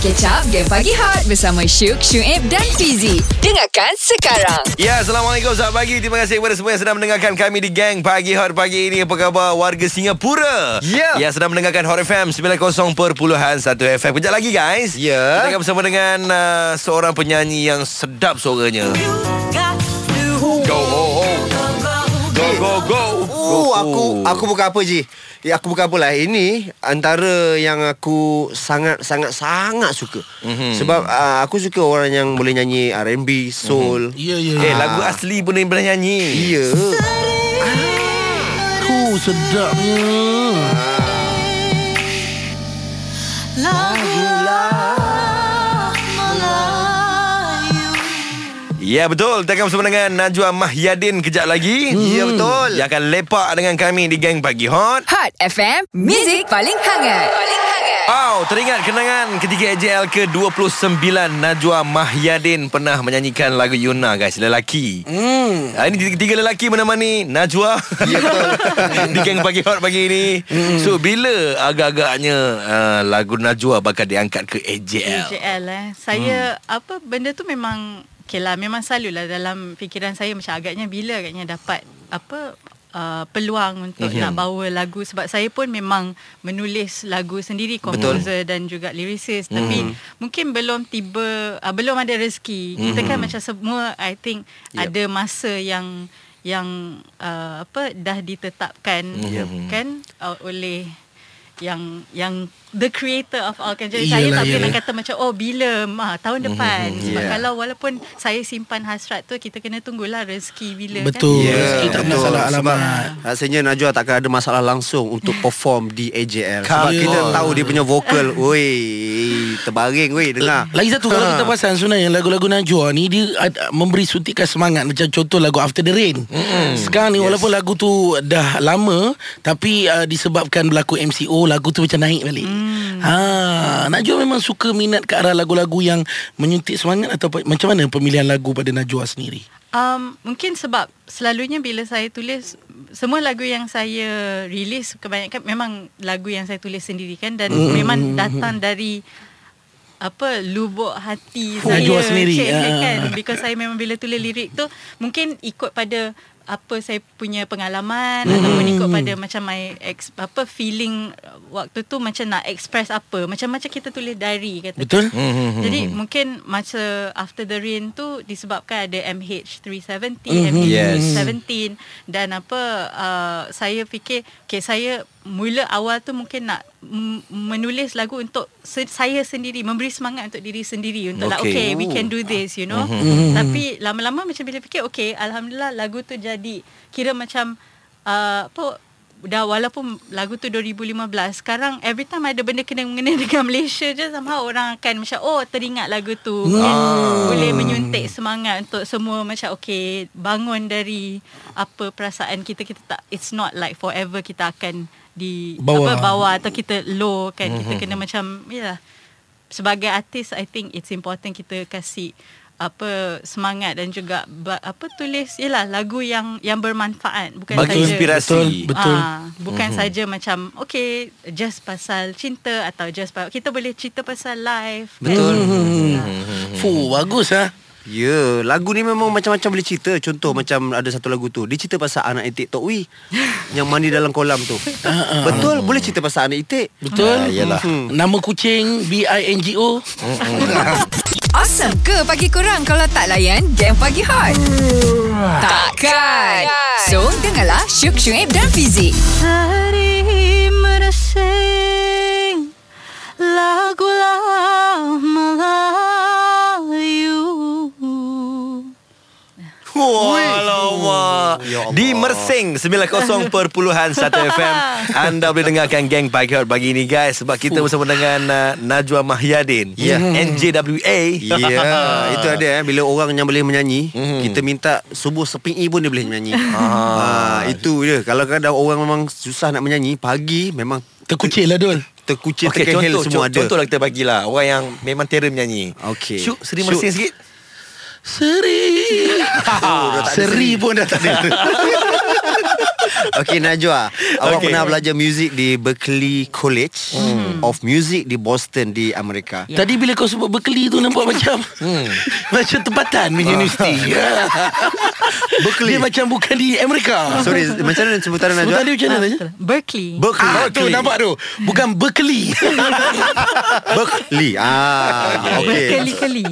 Catch up Game Pagi Hot Bersama Syuk, Syuib dan Fizi. Dengarkan sekarang. Ya, Assalamualaikum Selamat pagi. Terima kasih kepada semua yang sedang mendengarkan kami di Gang Pagi Hot pagi ini. Apa khabar warga Singapura? Ya. Yang sedang mendengarkan Hot FM 90.1 FM Kejap lagi guys. Ya. Kita akan bersama dengan uh, seorang penyanyi yang sedap suaranya. Go, oh, oh. Go, go, go Oh, aku aku bukan apa je. Ya, aku bukan apalah. Ini antara yang aku sangat sangat sangat suka. Mhm. Mm-hmm. Sebab uh, aku suka orang yang boleh nyanyi R&B, soul. Mm-hmm. Ya, ya, Eh, ya. lagu asli pun dia boleh nyanyi Ya. Oh, sedapnya. Ya betul Kita akan bersama dengan Najwa Mahyadin kejap lagi Ya, betul. Yang akan lepak dengan kami di Gang Pagi Hot Hot FM Music paling hangat Paling hangat Wow, teringat kenangan ketika AJL ke-29 Najwa Mahyadin pernah menyanyikan lagu Yuna guys, lelaki. Hmm. ini tiga, lelaki menemani Najwa. Ya betul. Di geng pagi hot pagi ini. Hmm. So bila agak-agaknya uh, lagu Najwa bakal diangkat ke AJL? JL eh. Saya hmm. apa benda tu memang okay lah memang selalulah dalam fikiran saya macam agaknya bila agaknya dapat apa uh, peluang untuk Mhm. mm-hmm. nak bawa lagu sebab saya pun memang menulis lagu sendiri composer dan juga lyricist mm-hmm. tapi mungkin belum tiba uh, belum ada rezeki. Mm-hmm. Kita kan macam semua I think Yep. ada masa yang yang uh, apa dah ditetapkan Yep. kan uh, oleh yang yang the creator of all kan jadi saya tak boleh nak kata macam oh bila ah, tahun depan Mhm, sebab yeah. kalau walaupun saya simpan hasrat tu kita kena tunggulah rezeki bila Betul. kan Rezeki tak pernah salah alamat. Rasanya Najwa takkan ada masalah langsung untuk perform di AJL. Sebab Come kita tahu dia punya vokal. Oi, terbaring weh dengar. Lagi satu kalau kita perasan sebenarnya lagu-lagu Najwa ni dia ad, memberi suntikan semangat macam contoh lagu After the Rain. Mm. Sekarang ni yes. walaupun lagu tu dah lama tapi uh, disebabkan berlaku MCO lagu tu macam naik balik. Mm. Ha, Najwa memang suka minat ke arah lagu-lagu yang menyuntik semangat atau macam mana pemilihan lagu pada Najwa sendiri? Um, mungkin sebab selalunya bila saya tulis semua lagu yang saya release kebanyakan memang lagu yang saya tulis sendiri kan dan mm. memang datang dari apa lubuk hati Oh, saya sendiri, Cik, ah. kan because saya memang bila tulis lirik tu mungkin ikut pada apa saya punya pengalaman mm. ataupun ikut pada macam my ex, apa feeling waktu tu macam nak express apa macam macam kita tulis diary kata Betul? Mhm. jadi mungkin masa After the Rain tu disebabkan ada MH370, Mhm. Yes. MH17 dan apa uh, saya fikir okay saya mula awal tu mungkin nak menulis lagu untuk se- saya sendiri memberi semangat untuk diri sendiri untuk okay. like Okay. okay we can do this you know Mhm. tapi lama-lama macam bila fikir okay alhamdulillah lagu tu jadi kira macam uh, apa dah walaupun lagu tu 2015 sekarang every time ada benda kena mengena dengan Malaysia je somehow orang akan macam oh teringat lagu tu hmm. boleh menyuntik semangat untuk semua macam okay bangun dari apa perasaan kita kita tak it's not like forever kita akan di Bawah. apa bawah atau kita low kan kita kena macam ya sebagai artis I think it's important kita kasih apa semangat dan juga apa tulis yalah lagu yang yang bermanfaat bukan Bagi saja inspirasi. Betul, betul. Ah, bukan mm-hmm. saja macam okay just pasal cinta atau just pasal kita boleh cerita pasal life Betul. kan? Fuh, bagus ah. Ya, lagu ni memang macam-macam boleh cerita. Contoh macam ada satu lagu tu. Dia cerita pasal anak itik Tok Wi yang mandi dalam kolam tu. Betul, boleh cerita pasal anak itik. Betul? Ah, yalah. Hmm. Nama kucing B I N G O. Awesome ke pagi kurang Kalau tak layan Game Pagi Hot Takkan So dengarlah Syuk, Syuib dan Fizi Hari Ya Allah. Di Mersing 90.1 FM Anda boleh dengarkan Gang Pagi Hot pagi ini guys Sebab kita bersama dengan uh, Najwa Mahyadin Ya. NJWA Ya, itu ada eh bila orang yang boleh menyanyi, Mhm. kita minta subuh sepi pun dia boleh menyanyi. Ah, itu dia. Kalau kadang orang memang susah nak menyanyi, pagi memang Terkucik lah Dul. terkucil Okey, terkehel contoh, semua contoh, ada. contohlah kita bagilah Orang yang memang terror menyanyi Okey. Syuk, seri Syuk. mersing sikit Seri. Oh, ada Seri pun dah tak ada. Okey Najwa Awak Okey. pernah belajar muzik Di Berkeley College Of Music Di Boston Di Amerika Tadi bila kau sebut Berkeley tu nampak macam macam tempatan universiti. Berkeley. Dia macam bukan di Amerika. Sorry Macam mana sebutan Najwa Sebutan dia macam mana? Ah, Berkeley. Berkeley Ah, tu nampak tu. Bukan Berkeley. Berkeley Ah Okey Berkeli-keli.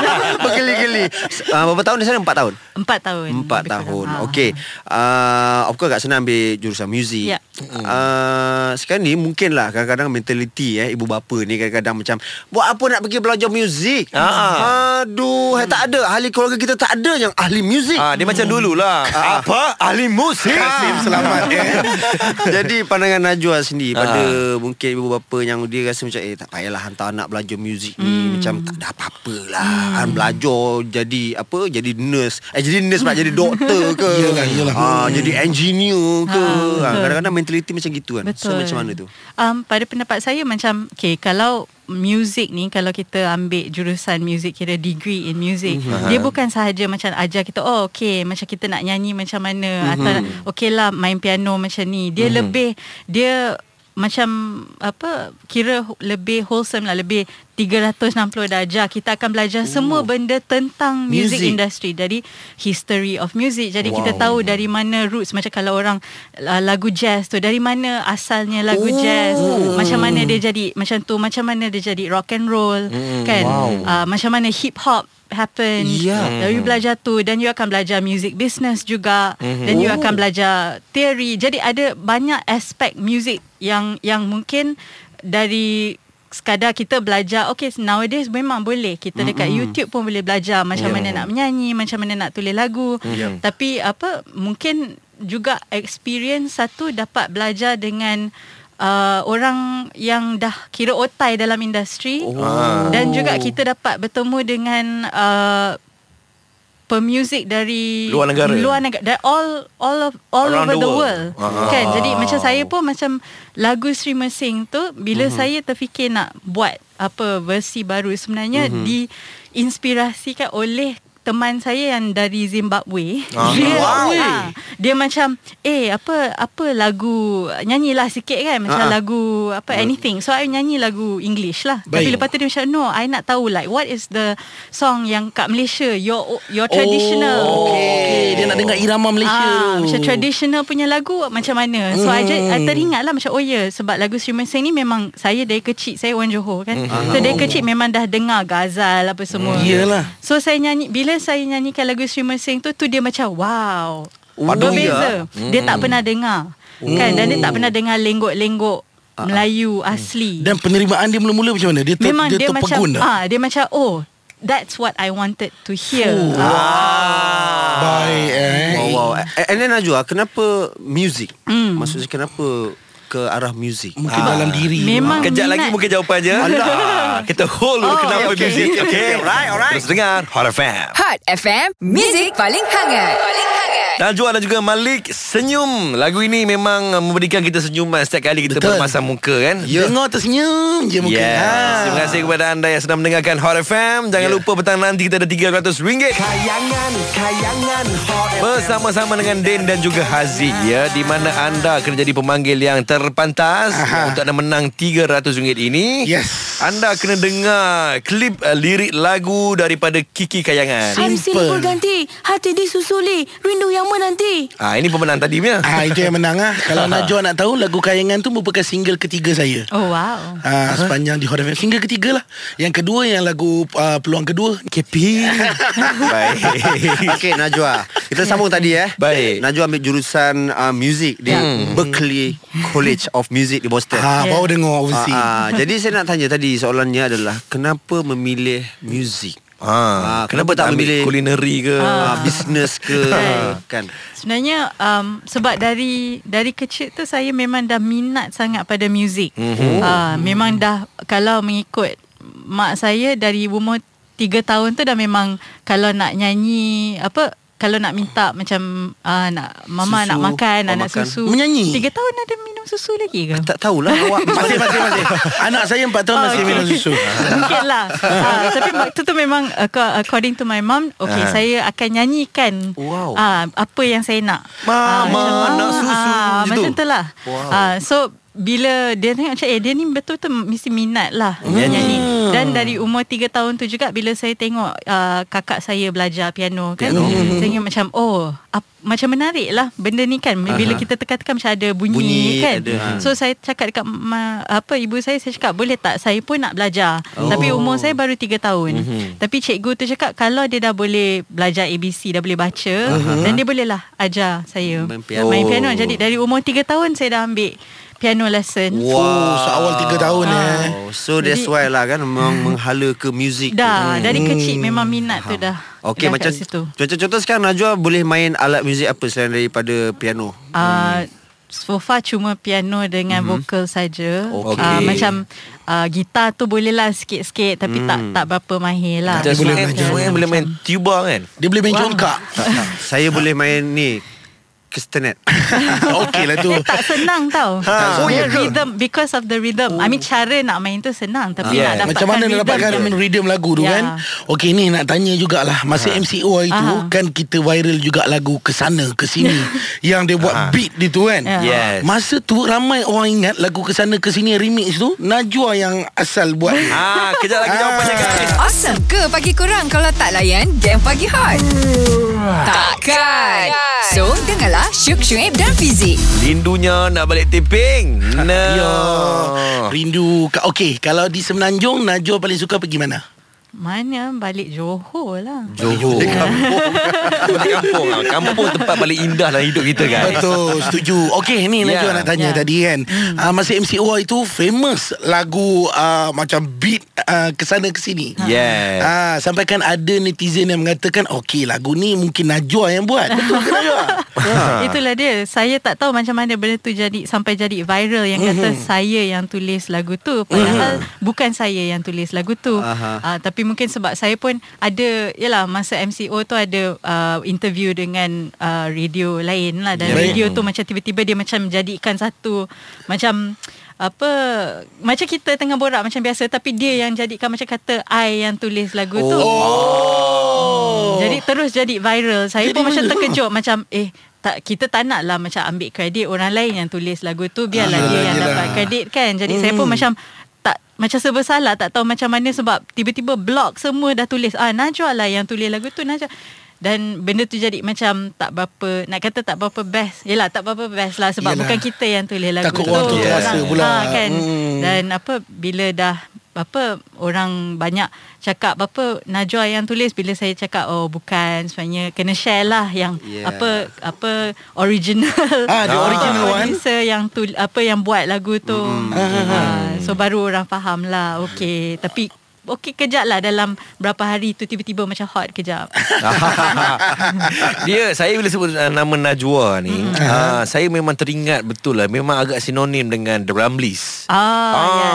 Berkeley-keli uh, Berapa tahun di sana? Empat tahun? Empat tahun. Empat tahun kurang. Ah. Okey uh, Of course kat sana ambil jurusan muzik Ya. uh, Sekarang ni mungkin lah Kadang-kadang mentaliti eh, Ibu bapa ni kadang-kadang macam Buat apa nak pergi belajar muzik Ah. Aduh hmm. Tak ada Ahli keluarga kita tak ada Yang ahli muzik Ah, dia macam dululah. Ah. Apa? Ahli musik. Kasim selamat eh. Jadi pandangan Najwa sendiri Ah. Pada mungkin ibu bapa yang dia rasa macam Eh tak payahlah hantar anak belajar muzik ni Hmm. Macam tak ada apa-apa lah Han Belajar jadi apa Jadi nurse Eh jadi nurse pula Jadi doktor ke Yelah, yelah. Ah, Jadi engineer ke Ah, ah, betul. Kadang-kadang mentaliti macam gitu kan Betul. So macam mana tu Um, pada pendapat saya macam okay kalau music ni kalau kita ambil jurusan music kira degree in music mm-hmm. dia bukan sahaja macam ajar kita oh okay macam kita nak nyanyi macam mana mm-hmm. atau okay lah main piano macam ni dia mm-hmm. lebih dia macam apa kira lebih wholesome lah lebih 360 darjah kita akan belajar Ooh. semua benda tentang music, Music. industry dari history of music jadi wow. kita tahu dari mana roots macam kalau orang uh, lagu jazz tu dari mana asalnya lagu oh. jazz macam mana dia jadi macam tu macam mana dia jadi rock and roll mm, kan wow. uh, macam mana hip hop happen Ya. Dan you belajar tu dan you akan belajar music business juga mm-hmm. dan you akan belajar theory jadi ada banyak aspek music yang yang mungkin dari sekadar kita belajar okay nowadays memang boleh kita dekat mm-hmm. YouTube pun boleh belajar macam yeah. mana nak menyanyi macam mana nak tulis lagu Yeah. tapi apa mungkin juga experience satu dapat belajar dengan Uh, orang yang dah kira otai dalam industri oh. dan juga kita dapat bertemu dengan uh, pemuzik dari Luar negara. luar negara dari all all of all Around over the the world. world, Ah. kan jadi macam saya pun macam lagu Sri Mesing tu bila Mhm. saya terfikir nak buat apa versi baru sebenarnya Mhm. diinspirasikan oleh teman saya yang dari Zimbabwe. Ah. Dia, Wow. ah, dia macam eh apa apa lagu nyanyilah sikit kan macam Ah. lagu apa anything. So I nyanyi lagu English lah. Tapi Baik. lepas tu dia macam no, I nak tahu like what is the song yang kat Malaysia your your traditional. Oh, okay. Dia nak dengar irama Malaysia Ah, tu. macam traditional punya lagu macam mana So I, just, I teringat lah Macam oh ya yeah, Sebab lagu Sri Mesing ni Memang saya dari kecil Saya orang Johor kan So dari kecil memang dah dengar Gazal apa semua Iyalah. So saya nyanyi Bila saya nyanyikan lagu Sri Mesing tu Tu dia macam wow Padu Berbeza Dia tak pernah dengar Kan Dan dia tak pernah dengar Lenggok-lenggok Melayu asli Dan penerimaan dia mula-mula macam mana? Dia ter, Memang dia, dia, macam dah. ah Dia macam oh That's what I wanted to hear ah. Baik eh. Wow, wow. A- And then Najwa Kenapa music Hmm. Maksudnya kenapa Ke arah music Mungkin dalam diri. Memang Kejap lagi minat. mungkin jawapan je. Alah. Kita hold dulu Oh, kenapa okay, muzik. okay, Okay. alright, alright. Terus dengar Hot FM. Hot FM, Music paling hangat. Paling hangat. Najwa dan juga Malik senyum. Lagu ini memang memberikan kita senyuman setiap kali kita Betul. berpasang muka kan. Ya. Dengar tersenyum je muka. Yes. Ha. Terima kasih kepada anda yang sedang mendengarkan Hot FM. Jangan Ya. lupa petang nanti kita ada RM300. Kayangan Kayangan hot Bersama-sama dengan Den dan juga Haziq ya di mana anda kena jadi pemanggil yang terpantas Aha. untuk anda menang RM300 ini. Yes. Anda kena dengar klip uh, lirik lagu daripada Kiki Kayangan. MC MC pun ganti. Hati disusuli. Rindu yang menanti Ah ini pemenang tadi punya. Ah itu yang menang ah. Kalau Najwa nak tahu lagu Kayangan tu merupakan single ketiga saya. Oh wow. Ah, sepanjang di Hot FM Single ketiga lah. Yang kedua yang lagu uh, Peluang kedua. KP Baik. Okey Najwa. Kita sambung tadi eh. Baik. Najwa ambil jurusan uh, Music Di Berkeley College of Music Di Boston. Ha, Yeah. Baru dengar Ah, overseas ah, jadi saya nak tanya tadi soalannya adalah kenapa memilih muzik? Ah, Ah, kenapa, kenapa tak memilih- kulineri ke? Ah, business ke kan? Sebenarnya um, sebab dari dari kecil tu saya memang dah minat sangat pada muzik. Mm-hmm. Uh, memang dah kalau mengikut mak saya dari umur 3 tahun tu dah memang kalau nak nyanyi apa kalau nak minta macam uh, nak mama Susu, nak makan, oh, anak makan. susu. Menyanyi? Tiga tahun ada minum susu lagi ke? Tak tahulah awak Masih masih masih Anak saya 4 tahun masih okay. minum susu Mungkin lah uh, Tapi waktu tu memang ac- According to my mom Okay Ah. saya akan nyanyikan Wow. uh, Apa yang saya nak Mama Ah, macam, nak susu, ah, macam Macam tu? tu lah Wow. Ah, So bila dia tengok macam eh dia ni betul-betul mesti minat lah menyanyi dan dari umur 3 tahun tu juga bila saya tengok uh, kakak saya belajar piano kan saya tengok macam oh ap, macam menarik lah benda ni kan. Bila kita tekan-tekan macam ada bunyi, Bunyi kan. ada, ha. so saya cakap dekat ma, apa ibu saya saya cakap boleh tak? Saya pun nak belajar. Oh. tapi umur saya baru 3 tahun. Mhm. tapi cikgu tu cakap kalau dia dah boleh belajar ABC dah boleh baca dan dia boleh lah ajar saya Main piano. main piano. Jadi dari umur 3 tahun saya dah ambil piano lesson Wow. Oh seawal 3 tahun eh Oh, so that's why lah kan memang menghala ke tu. dah dari kecil memang minat tu dah Okey dah macam kat situ contoh-contoh sekarang Najwa boleh main alat muzik apa selain daripada piano? uh, so far cuma piano dengan mm-hmm. vokal saja. Okey. Uh, macam uh, gitar tu boleh lah sikit-sikit tapi tak tak berapa mahir lah. Macam boleh semua yang boleh main tuba kan Dia boleh main congkak Tak, tak. Saya boleh main ni Castanet. Okey lah tu Dia tak senang tau. Ha. Oh, yeah, rhythm because of the rhythm. I mean cara nak main tu senang tapi Yeah. nak dapatkan Macam mana nak rhythm dapatkan yang- rhythm lagu tu Ya. kan Okey ni nak tanya jugalah Masa MCO hari tu Aha. Kan kita viral juga lagu Kesana Kesini Yang dia buat beat dia tu kan Ya. Yes Masa tu ramai orang ingat Lagu Kesana Kesini remix tu Najwa yang asal buat Ah, kejap lagi jawapannya guys. Awesome ke pagi korang kalau tak layan game pagi hot? Takkan. So, dengarlah Syuk Syuib dan Fizik. Rindunya nak balik tiping. Nah. Ya Rindu Ka- Okey Kalau di Semenanjung Najwa paling suka pergi mana? Mana balik Johor lah. Johor. Balik kampung. Balik kampung. lah. Kampung tempat paling indah dalam hidup kita guys. Betul Setuju Okey ni Ya. Najwa nak tanya Ya. tadi kan uh, Masa MCO itu Famous lagu uh, Macam beat uh, Kesana kesini Yes. Ah, sampai kan ada netizen yang mengatakan okey lagu ni mungkin Najwa yang buat. Betul ke Najwa? Itulah dia. Saya tak tahu macam mana benda tu jadi sampai jadi viral yang kata Mhm. saya yang tulis lagu tu padahal bukan saya yang tulis lagu tu. Aha. Uh, tapi mungkin sebab saya pun ada yalah masa MCO tu ada uh, interview dengan uh, radio lain lah dan Ya, baik. radio tu macam tiba-tiba dia macam jadikan satu macam apa macam kita tengah borak macam biasa tapi dia yang jadikan macam kata I yang tulis lagu tu. Oh. Jadi terus jadi viral. Saya Jadi pun macam terkejut macam eh tak kita tak nak lah macam ambil kredit orang lain yang tulis lagu tu biarlah Ah, dia yang yelah. dapat kredit kan. Jadi saya pun macam tak macam serba salah tak tahu macam mana sebab tiba-tiba blog semua dah tulis ah Najwa lah yang tulis lagu tu Najwa dan benda tu jadi macam tak berapa nak kata tak berapa best Yelah tak berapa best lah sebab Yelah. bukan kita yang tulis lagu Takut tu orang tu terasa Orang- pula. ah, kan Hmm. dan apa bila dah apa orang banyak cakap apa Najwa yang tulis bila saya cakap oh bukan sebenarnya kena share lah yang Yeah. apa apa original Ah, the original one. yang tu apa yang buat lagu tu Mm-hmm. Ah, so baru orang faham lah. Okey tapi okey kejap lah dalam berapa hari tu tiba-tiba macam hot kejap. Dia saya bila sebut uh, nama Najwa ni, uh, saya memang teringat betul lah. Memang agak sinonim dengan The Ramleys. ah, ya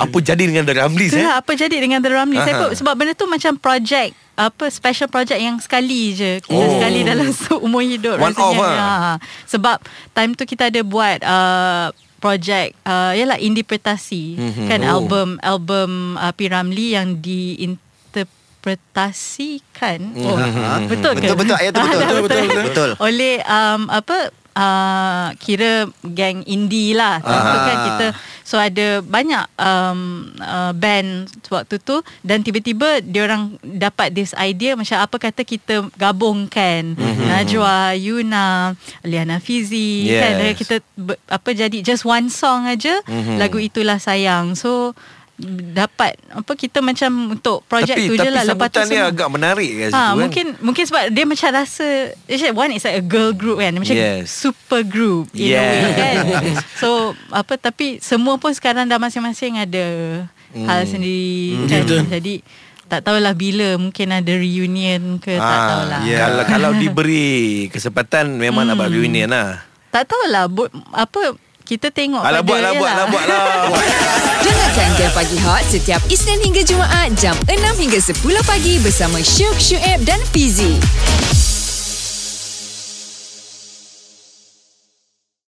Apa jadi dengan The Ramleys eh? Apa jadi dengan The Ramli Saya pun sebab benda tu macam project apa special project yang sekali je. Kita Oh. sekali dalam seumur hidup One off rasanya. ah. Ha. sebab time tu kita ada buat uh, project uh, yalah interpretasi Mhm. kan Oh. album album uh, P Ramli yang diinterpretasikan oh betul ke Betul, betul. Ayat tu betul. Ah, dah Betul, betul, betul. Betul. oleh um, apa uh, kira geng indie lah Time tu Ah. kan kita so ada banyak um, uh, band waktu tu dan tiba-tiba diorang dapat this idea macam apa kata kita gabungkan mm-hmm. Najwa Yuna Liana Fizi Yes. kan kita apa jadi just one song aja mm-hmm. lagu itulah sayang so dapat apa kita macam untuk projek tapi tu je tapi lah lepas tu sambutan dia semua agak menarik kat situ Ha, kan. mungkin mungkin sebab dia macam rasa actually one is like a girl group kan macam Yes. super group in a way Yes. kan so apa tapi semua pun sekarang dah masing-masing ada Hmm. hal sendiri kan Betul. jadi tak tahulah bila mungkin ada reunion ke tak Ah, tahulah ya. Kalau kalau diberi kesempatan memang nak buat reunion lah. tak tahulah bo- apa kita tengok Alah pada buatlah yalah. buatlah buatlah. Dengarkan Game Pagi Hot setiap Isnin hingga Jumaat jam 6 hingga 10 pagi bersama Syuk, Syuib dan Fizi.